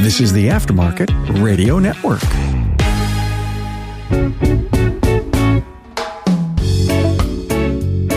This is the Aftermarket Radio Network.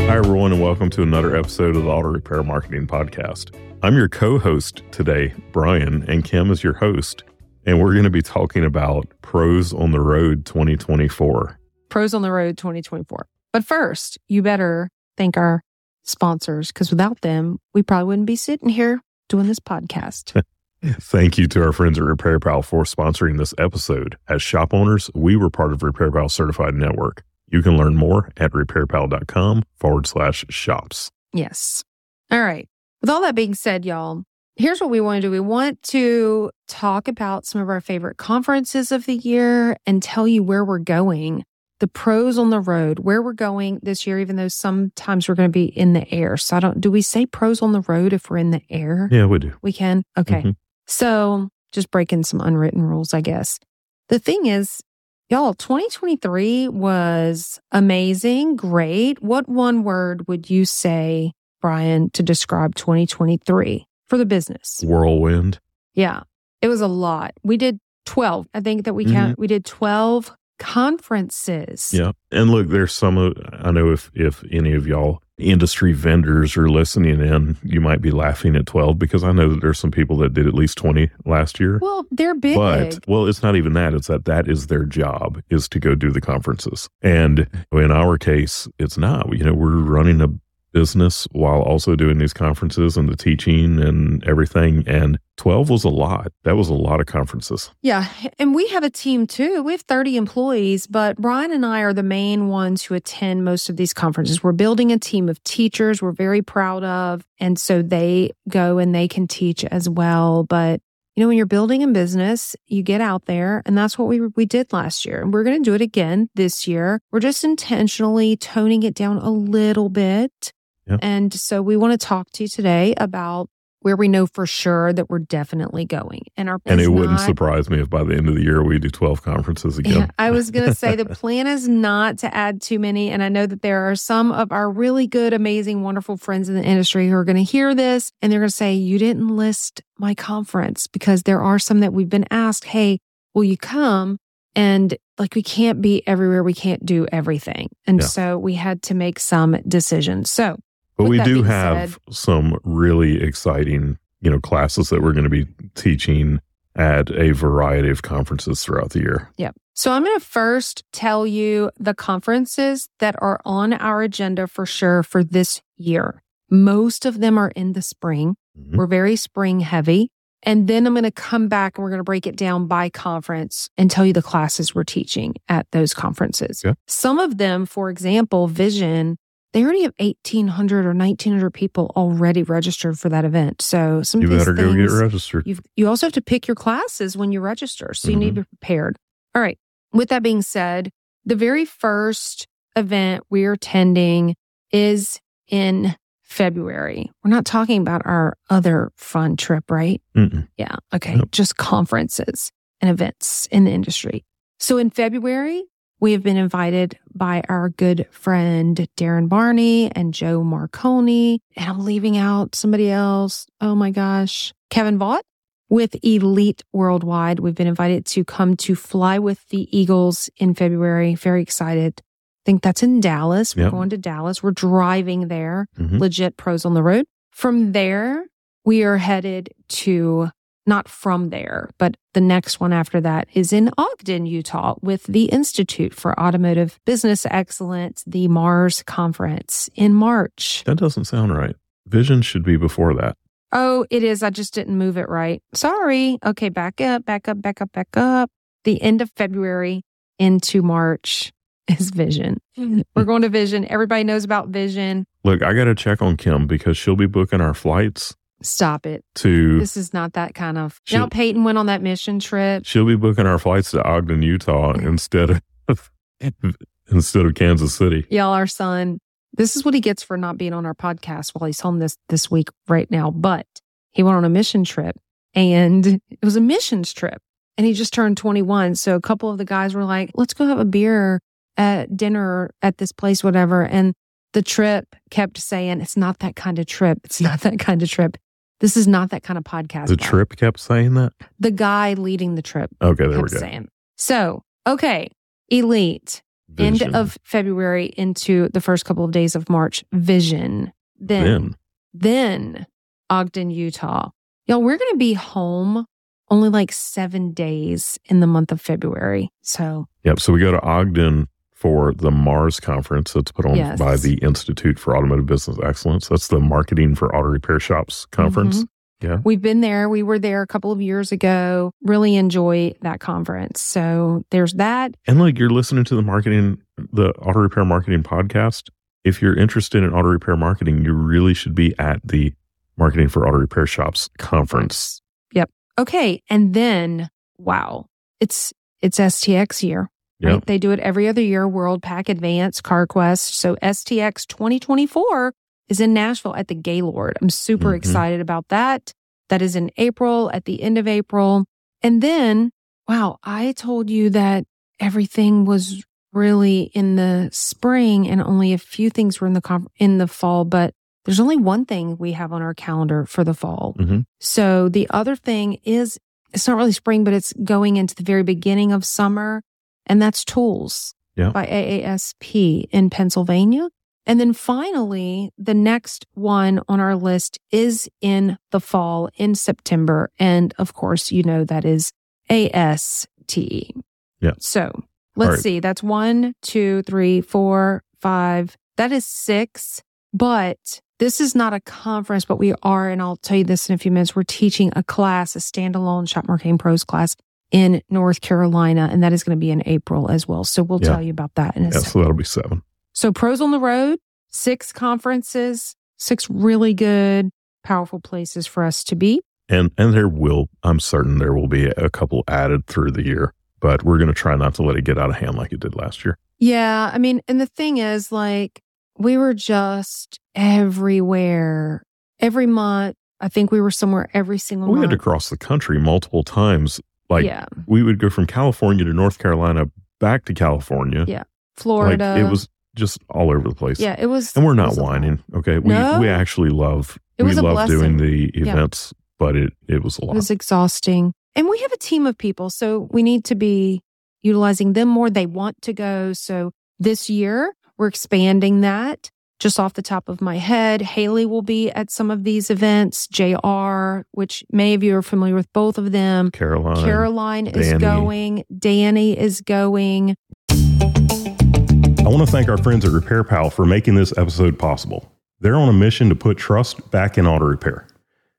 Hi, everyone, and welcome to another episode of the Auto Repair Marketing Podcast. I'm your co host today, Brian, and Kim is your host. And we're going to be talking about Pros on the Road 2024. Pros on the Road 2024. But first, you better thank our sponsors because without them, we probably wouldn't be sitting here doing this podcast. Thank you to our friends at RepairPal for sponsoring this episode. As shop owners, we were part of RepairPal Certified Network. You can learn more at repairpal.com forward slash shops. yes. All right. With all that being said, y'all, here's what we want to do. We want to talk about some of our favorite conferences of the year and tell you where we're going, the pros on the road, where we're going this year, even though sometimes we're going to be in the air. So I don't, do we say pros on the road if we're in the air? Yeah, we do. We can? Okay. Mhm. So just breaking some unwritten rules, I guess. The thing is, y'all, 2023 was amazing, great. What one word would you say, Brian, to describe 2023 for the business? Whirlwind. Yeah, it was a lot. We did 12. I think that we count, we did 12 conferences. Yeah. And look, there's some of, I know if, if any of y'all industry vendors are listening in, you might be laughing at 12 because I know that there's some people that did at least 20 last year. Well, they're big. But well, it's not even that. It's that that is their job is to go do the conferences. And in our case, it's not. You know, we're running a business while also doing these conferences and the teaching and everything. And 12 was a lot. That was a lot of conferences. Yeah. And we have a team too. We have 30 employees, but Brian and I are the main ones who attend most of these conferences. We're building a team of teachers we're very proud of. And so they go and they can teach as well. But you know, when you're building a business, you get out there and that's what we we did last year. And we're going to do it again this year. We're just intentionally toning it down a little bit. Yeah. And so we want to talk to you today about where we know for sure that we're definitely going. And our And it wouldn't not- surprise me if by the end of the year we do 12 conferences again. yeah, I was going to say the plan is not to add too many. And I know that there are some of our really good, amazing, wonderful friends in the industry who are going to hear this and they're going to say, You didn't list my conference because there are some that we've been asked, Hey, will you come? And like we can't be everywhere, we can't do everything. And Yeah. so we had to make some decisions. So, But With we do have some really exciting, you know, classes that we're going to be teaching at a variety of conferences throughout the year. Yep. So I'm going to first tell you the conferences that are on our agenda for sure for this year. Most of them are in the spring. Mhm. We're very spring heavy. And then I'm going to come back and we're going to break it down by conference and tell you the classes we're teaching at those conferences. Yeah. Some of them, for example, Vision, they already have 1,800 or 1,900 people already registered for that event. So some You of these better go get registered. You've, you also have to pick your classes when you register. So you need Mm-hmm. to be prepared. All right. With that being said, the very first event we're attending is in February. We're not talking about our other fun trip, right? Mm-mm. Yeah. Okay. Nope. Just conferences and events in the industry. So in February, we have been invited by our good friend Darren Barney and Joe Marconi. And I'm leaving out somebody else. Oh my gosh. Kevin Vaught with Elite Worldwide. We've been invited to come to fly with the Eagles in February. Very excited. I think that's in Dallas. We're going to Dallas. We're driving there Mhm. legit pros on the road. From there, we are headed to not from there, but the next one after that is in Ogden, Utah, with the Institute for Automotive Business Excellence, the Mars Conference in March. That doesn't sound right. Vision should be before that. Oh, it is. I just didn't move it right. Sorry. Okay, back up, back up, back up, back up. The end of February into March is Vision. We're going to Vision. Everybody knows about Vision. Look, I got to check on Kim because she'll be booking our flights Stop it. to This is not that kind of. Now Peyton went on that mission trip. she'll be booking our flights to Ogden, Utah instead of instead of Kansas City. Y'all, our son, this is what he gets for not being on our podcast while he's home this this week right now. But he went on a mission trip and it was a missions trip. And he just turned 21. So a couple of the guys were like, let's go have a beer at dinner at this place, whatever. And the trip kept saying, it's not that kind of trip. It's not that kind of trip. This is not that kind of podcast. The Brian. trip kept saying that. The guy leading the trip Okay, there we go. saying. So, okay, Elite, end of February into the first couple of days of March, Vision. Then, Then. then Ogden, Utah. Y'all, we're going to be home only like seven days in the month of February. So, Yep. So we go to Ogden for the Mars conference that's put on Yes. by the Institute for Automotive Business Excellence. That's the Marketing for Auto Repair Shops conference. Mhm. Yeah. We've been there. We were there a couple of years ago. Really enjoy that conference. So there's that. And like you're listening to the marketing, the auto repair marketing podcast. If you're interested in auto repair marketing, you really should be at the Marketing for Auto Repair Shops conference. Yep. Okay. And then, wow, it's it's STX year. Right? They do it every other year, Worldpac Advance, CarQuest. So STX 2024 is in Nashville at the Gaylord. I'm super Mhm. excited about that. That is in April, at the end of April. And then, wow, I told you that everything was really in the spring and only a few things were in the in the fall, but there's only one thing we have on our calendar for the fall. Mhm. So the other thing is it's not really spring, but it's going into the very beginning of summer, and that's Tools Yeah. by AASP in Pennsylvania. And then finally, the next one on our list is in the fall in September. And of course, you know that is ASTE. Yeah. So let's right. see. That's one, two, three, four, five. That is six. But this is not a conference, but we are, and I'll tell you this in a few minutes. We're teaching a class, a standalone Shop Marketing Pros class in North Carolina, and that is going to be in April as well. So we'll Yeah. tell you about that in a Yeah. second. So that'll be seven. So pros on the road, six conferences, six really good, powerful places for us to be. And and there will, I'm certain there will be a couple added through the year, but we're going to try not to let it get out of hand like it did last year. Yeah. I mean, and the thing is, like, we were just everywhere every month. I think we were somewhere every single month. We had month. to cross the country multiple times. Like yeah. we would go from California to North Carolina, back to California. Yeah. Florida. Like it was just all over the place. yeah. It was. And we're not whining. Okay. We No. we actually love It we love doing the Yeah. events, but it it was a lot. It was exhausting. And we have a team of people, so we need to be utilizing them more. They want to go. So this year, we're expanding that. Just off the top of my head, Haley will be at some of these events. JR, which many of you are familiar with both of them. Caroline. Caroline is Danny. going. Danny is going. I want to thank our friends at RepairPal for making this episode possible. They're on a mission to put trust back in auto repair.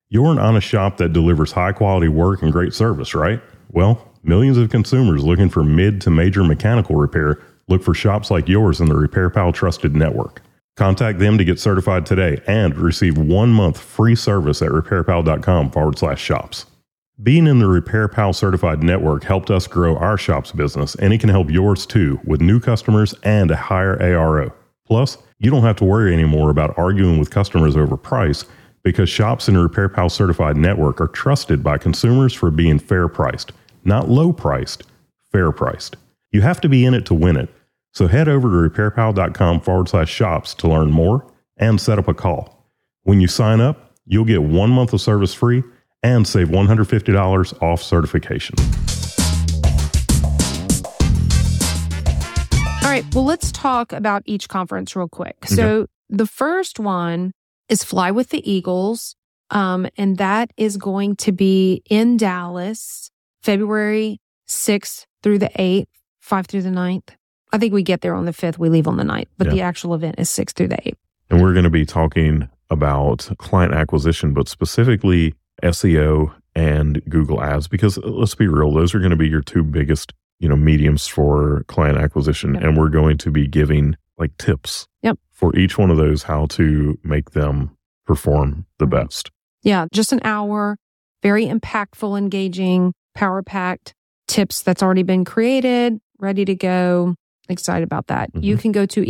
You're an honest shop that delivers high quality work and great service, right? Well, millions of consumers looking for mid to major mechanical repair look for shops like yours in the Repair Pal Trusted Network. Contact them to get certified today and receive one month free service at repairpal.com forward slash shops. Being in the RepairPal certified network helped us grow our shop's business, and it can help yours too with new customers and a higher ARO. Plus, you don't have to worry anymore about arguing with customers over price because shops in the RepairPal certified network are trusted by consumers for being fair priced, not low priced, fair priced. You have to be in it to win it. So head over to repairpal.com forward slash shops to learn more and set up a call. When you sign up, you'll get one month of service free and save $150 off certification. All right. Well, let's talk about each conference real quick. So the first one is Fly with the Eagles. Um, and that is going to be in Dallas, February 6th through the 8th, 5th through the 9th. I think we get there on the 5th. We leave on the 9th, but Yeah. the actual event is 6th through the 8th. And we're going to be talking about client acquisition, but specifically SEO and Google ads, because uh, let's be real, those are going to be your two biggest, you know, mediums for client acquisition. Yep. And we're going to be giving like tips Yep. for each one of those, how to make them perform the Right. best. Yeah, just an hour, very impactful, engaging, power packed tips that's already been created, ready to go. Excited about that. You mm-hmm. can go to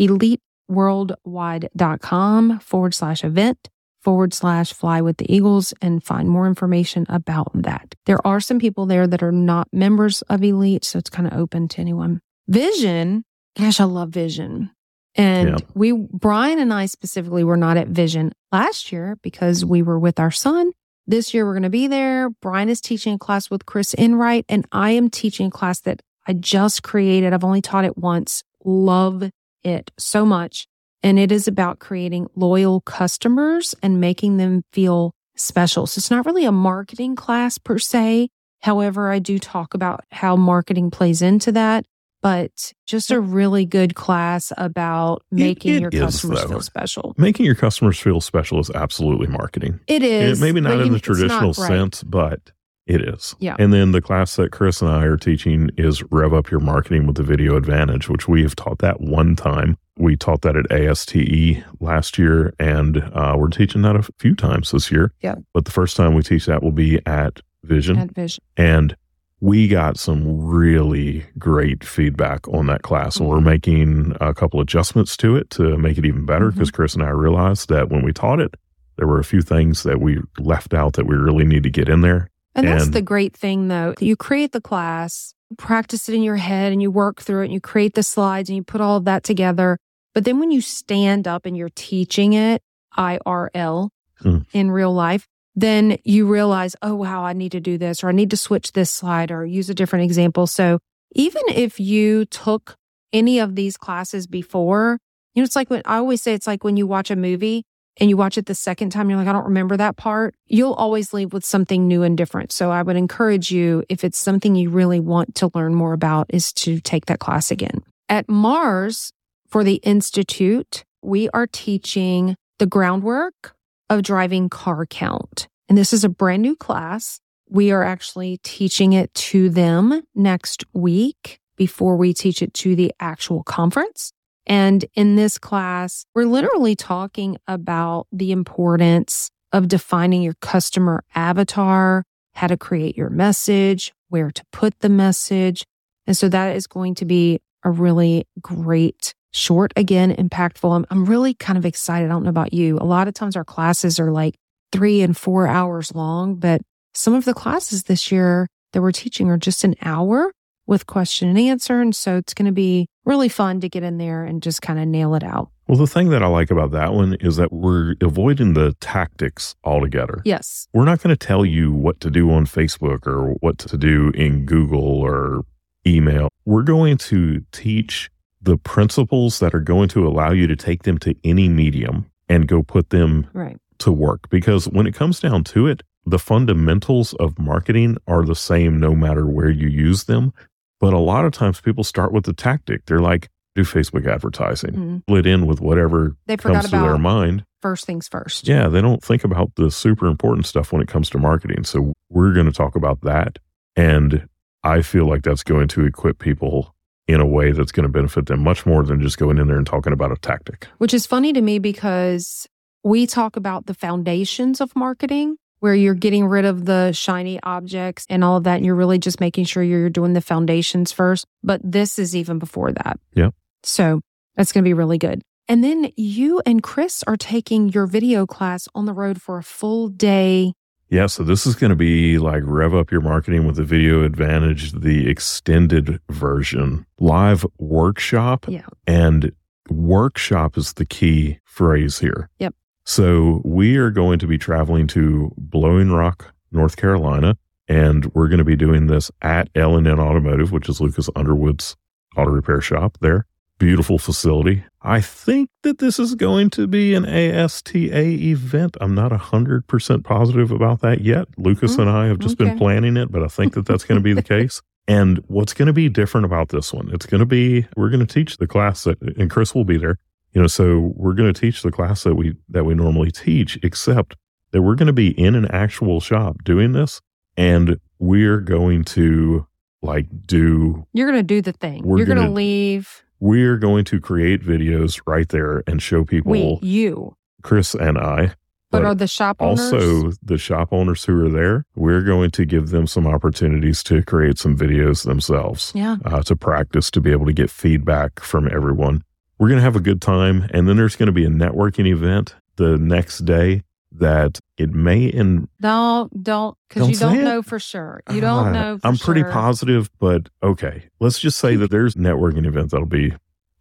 eliteworldwide.com forward slash event forward slash fly with the Eagles and find more information about that. There are some people there that are not members of Elite, so it's kind of open to anyone. Vision, gosh, I love Vision. And Yeah. we, Brian and I specifically were not at Vision last year because we were with our son. This year we're going to be there. Brian is teaching a class with Chris Enright, and I am teaching a class that I just created. I've only taught it once. Love it so much. And it is about creating loyal customers and making them feel special. So it's not really a marketing class per se. However, I do talk about how marketing plays into that, but just a really good class about making it your customers though. feel special. Making your customers feel special is absolutely marketing. It is. It- maybe not in the traditional right. sense, but it is. Yeah. And then the class that Chris and I are teaching is Rev Up Your Marketing with the Video Advantage, which we have taught that one time. We taught that at ASTE last year, and uh, we're teaching that a few times this year. Yeah. But the first time we teach that will be at Vision. At Vision. And we got some really great feedback on that class. And we're Mm-hmm. making a couple adjustments to it to make it even better Mm-hmm. because Chris and I realized that when we taught it, there were a few things that we left out that we really need to get in there. And that's And- the great thing, though. You create the class, practice it in your head, and you work through it, and you create the slides, and you put all of that together. But then when you stand up and you're teaching it IRL Hmm. in real life, then you realize, oh, wow, I need to do this, or I need to switch this slide, or use a different example. So even if you took any of these classes before, you know, it's like when I always say it's like when you watch a movie and you watch it the second time, you're like, I don't remember that part. You'll always leave with something new and different. So I would encourage you, if it's something you really want to learn more about, is to take that class again. At Mars for the Institute, we are teaching the groundwork of driving car count. And this is a brand new class. We are actually teaching it to them next week before we teach it to the actual conference. And in this class, we're literally talking about the importance of defining your customer avatar, how to create your message, where to put the message. And so that is going to be a really great, short, again, impactful. I'm, I'm really kind of excited. I don't know about you. A lot of times our classes are like three and four hours long, but some of the classes this year that we're teaching are just an hour with question and answer. And so it's going to be really fun to get in there and just kind of nail it out. Well, the thing that I like about that one is that we're avoiding the tactics altogether. Yes. We're not going to tell you what to do on Facebook or what to do in Google or email. We're going to teach the principles that are going to allow you to take them to any medium and go put them Right. to work. Because when it comes down to it, the fundamentals of marketing are the same no matter where you use them. But a lot of times people start with the tactic. They're like, do Facebook advertising, Mhm. split in with whatever They comes to their mind. first things first. Yeah, they don't think about the super important stuff when it comes to marketing. So we're going to talk about that. And I feel like that's going to equip people in a way that's going to benefit them much more than just going in there and talking about a tactic. Which is funny to me because we talk about the foundations of marketing where you're getting rid of the shiny objects and all of that. And you're really just making sure you're doing the foundations first. But this is even before that. Yeah. So that's going to be really good. And then you and Chris are taking your video class on the road for a full day. Yeah, so this is going to be like rev up your marketing with the video advantage, the extended version, live workshop. Yeah. And workshop is the key phrase here. Yep. So we are going to be traveling to Blowing Rock, North Carolina, and we're going to be doing this at L&N Automotive, which is Lucas Underwood's auto repair shop there. Beautiful facility. I think that this is going to be an ASTA event. I'm not 100% positive about that yet. Lucas and mm, I have just been planning it, but I think that that's going to be the case. And what's going to be different about this one? It's going to be we're going to teach the class that, and Chris will be there. You know, so we're going to teach the class that we that we normally teach, except that we're going to be in an actual shop doing this, and we're going to like do You're going to do the thing. We're you're going to leave. we're going to create videos right there and show people We, you. Chris and I. But, are the shop owners? also the shop owners who are there, we're going to give them some opportunities to create some videos themselves yeah. uh, to practice to be able to get feedback from everyone. We're going to have a good time. And then there's going to be a networking event the next day that it may in Don't, don't, because you don't it? know for sure. You don't Ah, know for I'm pretty sure. positive, but okay. Let's just say that there's networking event that'll be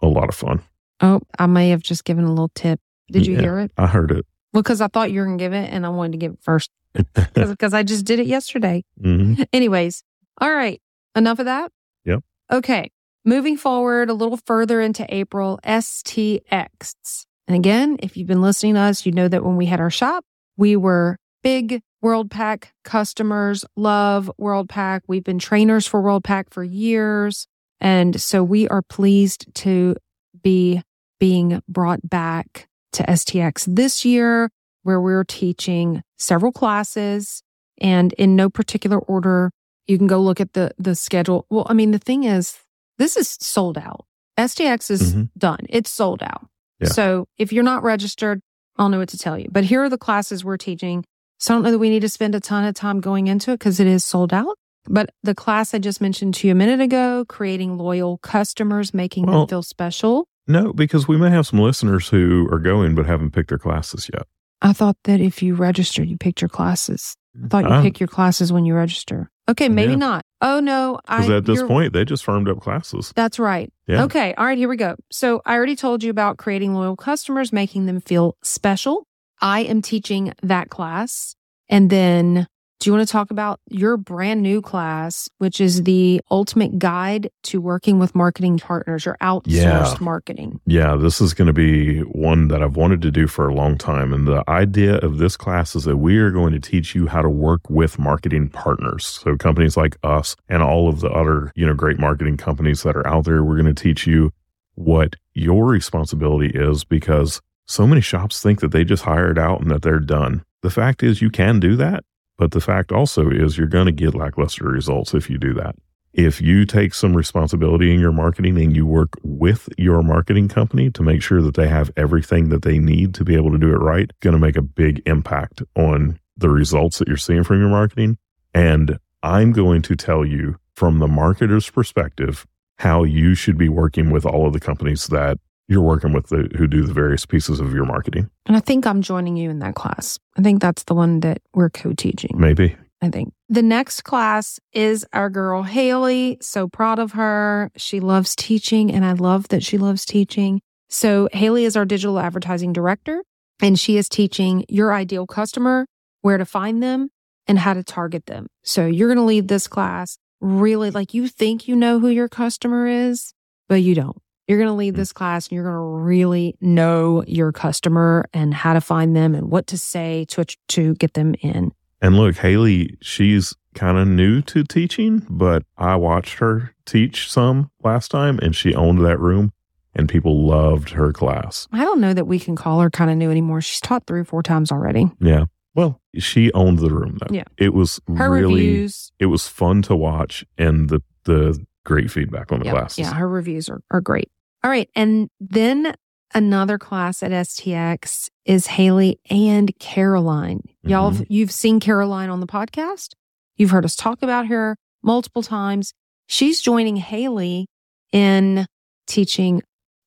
a lot of fun. Oh, I may have just given a little tip. Did you Yeah. hear it? I heard it. Well, because I thought you were going to give it and I wanted to give it first. because I just did it yesterday. Mhm. Anyways, all right. Enough of that. Yep. Okay. Moving forward a little further into April, STX. And again, if you've been listening to us, you know that when we had our shop, we were big Worldpac customers, love Worldpac. We've been trainers for Worldpac for years. And so we are pleased to be being brought back to STX this year, where we're teaching several classes and in no particular order. You can go look at the the schedule. Well, I mean, the thing is, this is sold out. STX is Mhm. done. It's sold out. Yeah. So if you're not registered, I'll know what to tell you. But here are the classes we're teaching. So I don't know that we need to spend a ton of time going into it because it is sold out. But the class I just mentioned to you a minute ago, creating loyal customers, making Well- them feel special. No, because we may have some listeners who are going but haven't picked their classes yet. I thought that if you registered, you picked your classes. I thought you Ah. pick your classes when you register. Okay, maybe Yeah. not. Oh no, Because at this point, they just firmed up classes. That's right. Yeah. Okay. All right. Here we go. So I already told you about creating loyal customers, making them feel special. I am teaching that class. And then do you want to talk about your brand new class, which is the ultimate guide to working with marketing partners, your outsourced Yeah. marketing? Yeah, this is going to be one that I've wanted to do for a long time. And the idea of this class is that we are going to teach you how to work with marketing partners. So companies like us and all of the other, you know, great marketing companies that are out there, we're going to teach you what your responsibility is because so many shops think that they just hired out and that they're done. The fact is you can do that. But the fact also is you're going to get lackluster results if you do that. If you take some responsibility in your marketing and you work with your marketing company to make sure that they have everything that they need to be able to do it right, going to make a big impact on the results that you're seeing from your marketing. And I'm going to tell you from the marketer's perspective how you should be working with all of the companies that you're working with the, who do the various pieces of your marketing. And I think I'm joining you in that class. I think that's the one that we're co teaching. Maybe. I think. The next class is our girl Haley. So proud of her. She loves teaching, and I love that she loves teaching. So, Haley is our digital advertising director, and she is teaching your ideal customer where to find them and how to target them. So, you're going to leave this class really like you think you know who your customer is, but you don't. You're going to leave this class and you're going to really know your customer and how to find them and what to say to, to get them in. And look, Haley, she's kind of new to teaching, but I watched her teach some last time and she owned that room and people loved her class. I don't know that we can call her kind of new anymore. She's taught three or four times already. Yeah. Well, she owned the room though. Yeah. It was Her really reviews, it was fun to watch and the the great feedback on the yeah, classes. yeah, her reviews are, are great. All right. And then another class at STX is Haley and Caroline. Y'all, Mm-hmm. you've seen Caroline on the podcast. You've heard us talk about her multiple times. She's joining Haley in teaching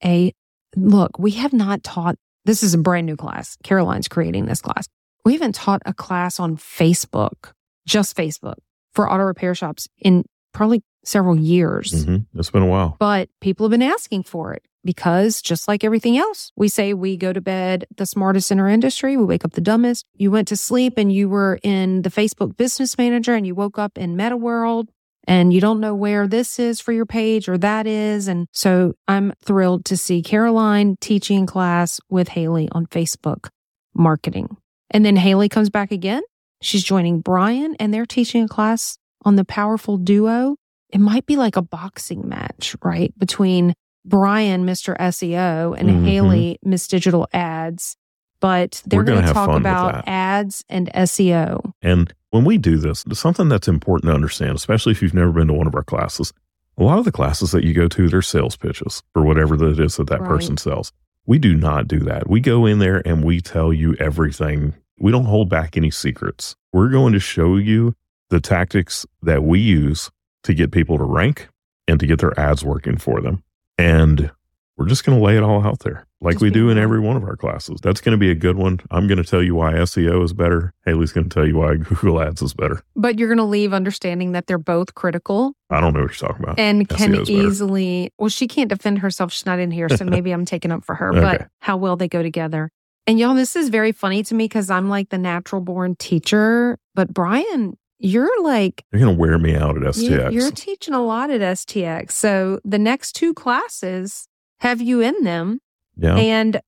a look. We have not taught, this is a brand new class. Caroline's creating this class. We haven't taught a class on Facebook, just Facebook for auto repair shops in probably several years. Mhm. It's been a while. But people have been asking for it because just like everything else, we say we go to bed the smartest in our industry. We wake up the dumbest. You went to sleep and you were in the Facebook business manager and you woke up in meta world and you don't know where this is for your page or that is. And so I'm thrilled to see Caroline teaching class with Haley on Facebook marketing. And then Haley comes back again. She's joining Brian and they're teaching a class on the powerful duo it might be like a boxing match, right? Between Brian, Mr. SEO, and Mhm. Haley, Miss Digital Ads. But they're going to talk about ads and SEO. And when we do this, something that's important to understand, especially if you've never been to one of our classes, a lot of the classes that you go to, they're sales pitches for whatever that it is that that Right. person sells. We do not do that. We go in there and we tell you everything. We don't hold back any secrets. We're going to show you the tactics that we use to get people to rank and to get their ads working for them. And we're just going to lay it all out there like Just we do in every one of our classes. That's going to be a good one. I'm going to tell you why SEO is better. Haley's going to tell you why Google Ads is better. But you're going to leave understanding that they're both critical I don't know what you're talking about. and can is better. easily, well, she can't defend herself. She's not in here. So maybe I'm taking up for her, Okay. but how well they go together. And y'all, this is very funny to me because I'm like the natural born teacher, but Brian, you're like You're going to wear me out at STX. you- you're teaching a lot at STX. So the next two classes have you in them, yeah. and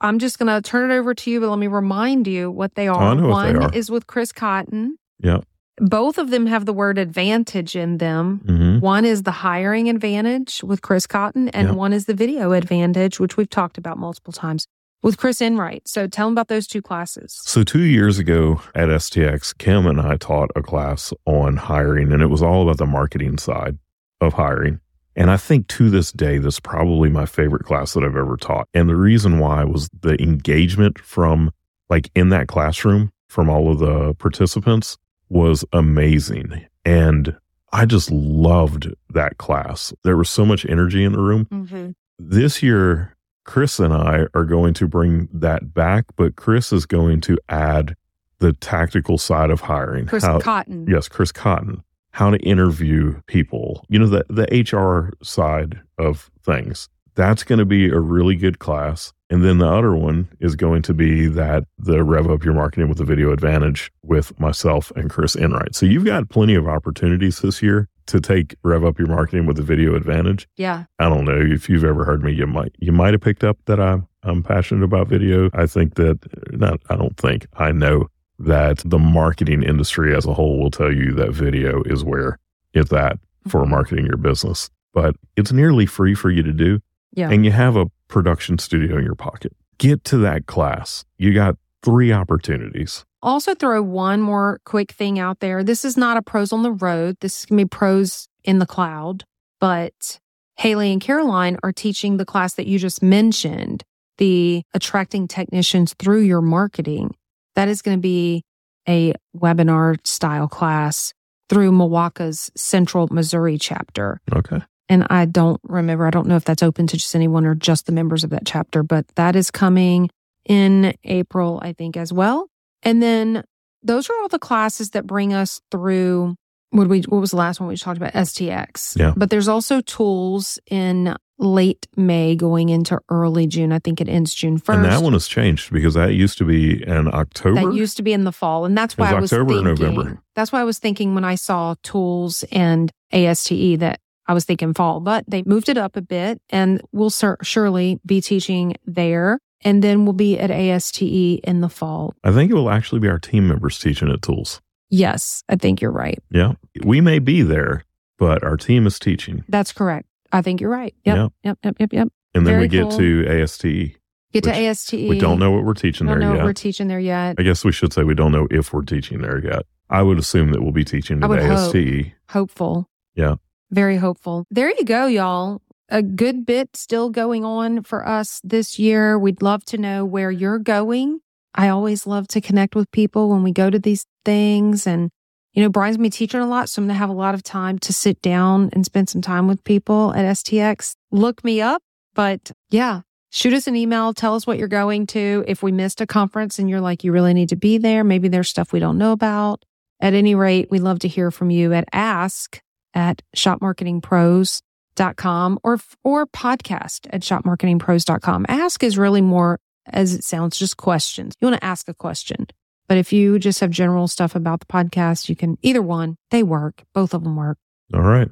I'm just going to turn it over to you. But let me remind you what they are. Know what they One are. is with Chris Cotton. Yeah. Both of them have the word advantage in them. hmm One is the hiring advantage with Chris Cotton, and Yeah. one is the video advantage, which we've talked about multiple times with Chris Enright. So tell them about those two classes. So, two years ago at STX, Kim and I taught a class on hiring, and it was all about the marketing side of hiring. And I think to this day, this is probably my favorite class that I've ever taught. And the reason why was the engagement from like in that classroom from all of the participants was amazing. And I just loved that class. There was so much energy in the room Mm-hmm. this year, Chris and I are going to bring that back, but Chris is going to add the tactical side of hiring. Chris How- Cotton. yes, Chris Cotton, how to interview people, you know, the, the HR side of things. That's going to be a really good class. And then the other one is going to be that the rev up your marketing with the video advantage with myself and Chris Enright. So you've got plenty of opportunities this year to take rev up your marketing with the video advantage. Yeah. I don't know if you've ever heard me. You might you might have picked up that I'm I'm passionate about video. I think that not. I don't think I know that the marketing industry as a whole will tell you that video is where it's at for mm-hmm. marketing your business. But it's nearly free for you to do, Yeah. and you have a production studio in your pocket. Get to that class. You got three opportunities. Also, throw one more quick thing out there. This is not a pros on the road. This is going to be pros in the cloud. But Haley and Caroline are teaching the class that you just mentioned, the attracting technicians through your marketing. That is going to be a webinar style class through Milwaukee's Central Missouri chapter. Okay. And I don't remember, I don't know if that's open to just anyone or just the members of that chapter, but that is coming in April, I think, as well. And then those are all the classes that bring us through what we what was the last one we talked about? STX. Yeah. But there's also tools in late May going into early June. I think it ends June first. And that one has changed because that used to be in October. That used to be in the fall. And that's why I was October or thinking. November? That's why I was thinking when I saw tools and ASTE that I was thinking fall, but they moved it up a bit and we'll sur- surely be teaching there. And then we'll be at ASTE in the fall. I think it will actually be our team members teaching at Tools. Yes, I think you're right. Yeah. We may be there, but our team is teaching. That's correct. I think you're right. Yep. Yep. Yep. Yep. Yep. And then Very we get cool. to ASTE. Get to ASTE. We don't know what we're teaching don't there know yet. we're teaching there yet. I guess we should say we don't know if we're teaching there yet. I would assume that we'll be teaching at would hope. ASTE. Hopeful. Yeah. Very hopeful. There you go, y'all. A good bit still going on for us this year. We'd love to know where you're going. I always love to connect with people when we go to these things. And, you know, Brian's be teaching a lot. So I'm going to have a lot of time to sit down and spend some time with people at STX. Look me up. But yeah, shoot us an email. Tell us what you're going to. If we missed a conference and you're like, you really need to be there, maybe there's stuff we don't know about. At any rate, we'd love to hear from you at ask at shopmarketingpros.com or, or podcast at shopmarketingpros.com. Ask is really more, as it sounds, just questions. You want to ask a question. But if you just have general stuff about the podcast, you can either one, they work. Both of them work. All right.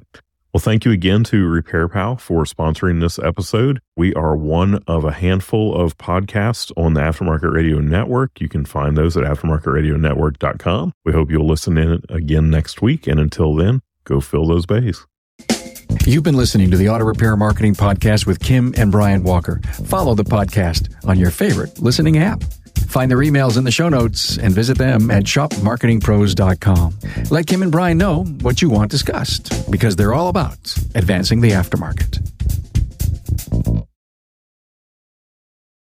Well, thank you again to RepairPal for sponsoring this episode. We are one of a handful of podcasts on the Aftermarket Radio Network. You can find those at aftermarketradionetwork.com. We hope you'll listen in again next week. And until then, go fill those bays. You've been listening to the Auto Repair Marketing Podcast with Kim and Brian Walker. Follow the podcast on your favorite listening app. Find their emails in the show notes and visit them at shopmarketingpros.com. Let Kim and Brian know what you want discussed because they're all about advancing the aftermarket.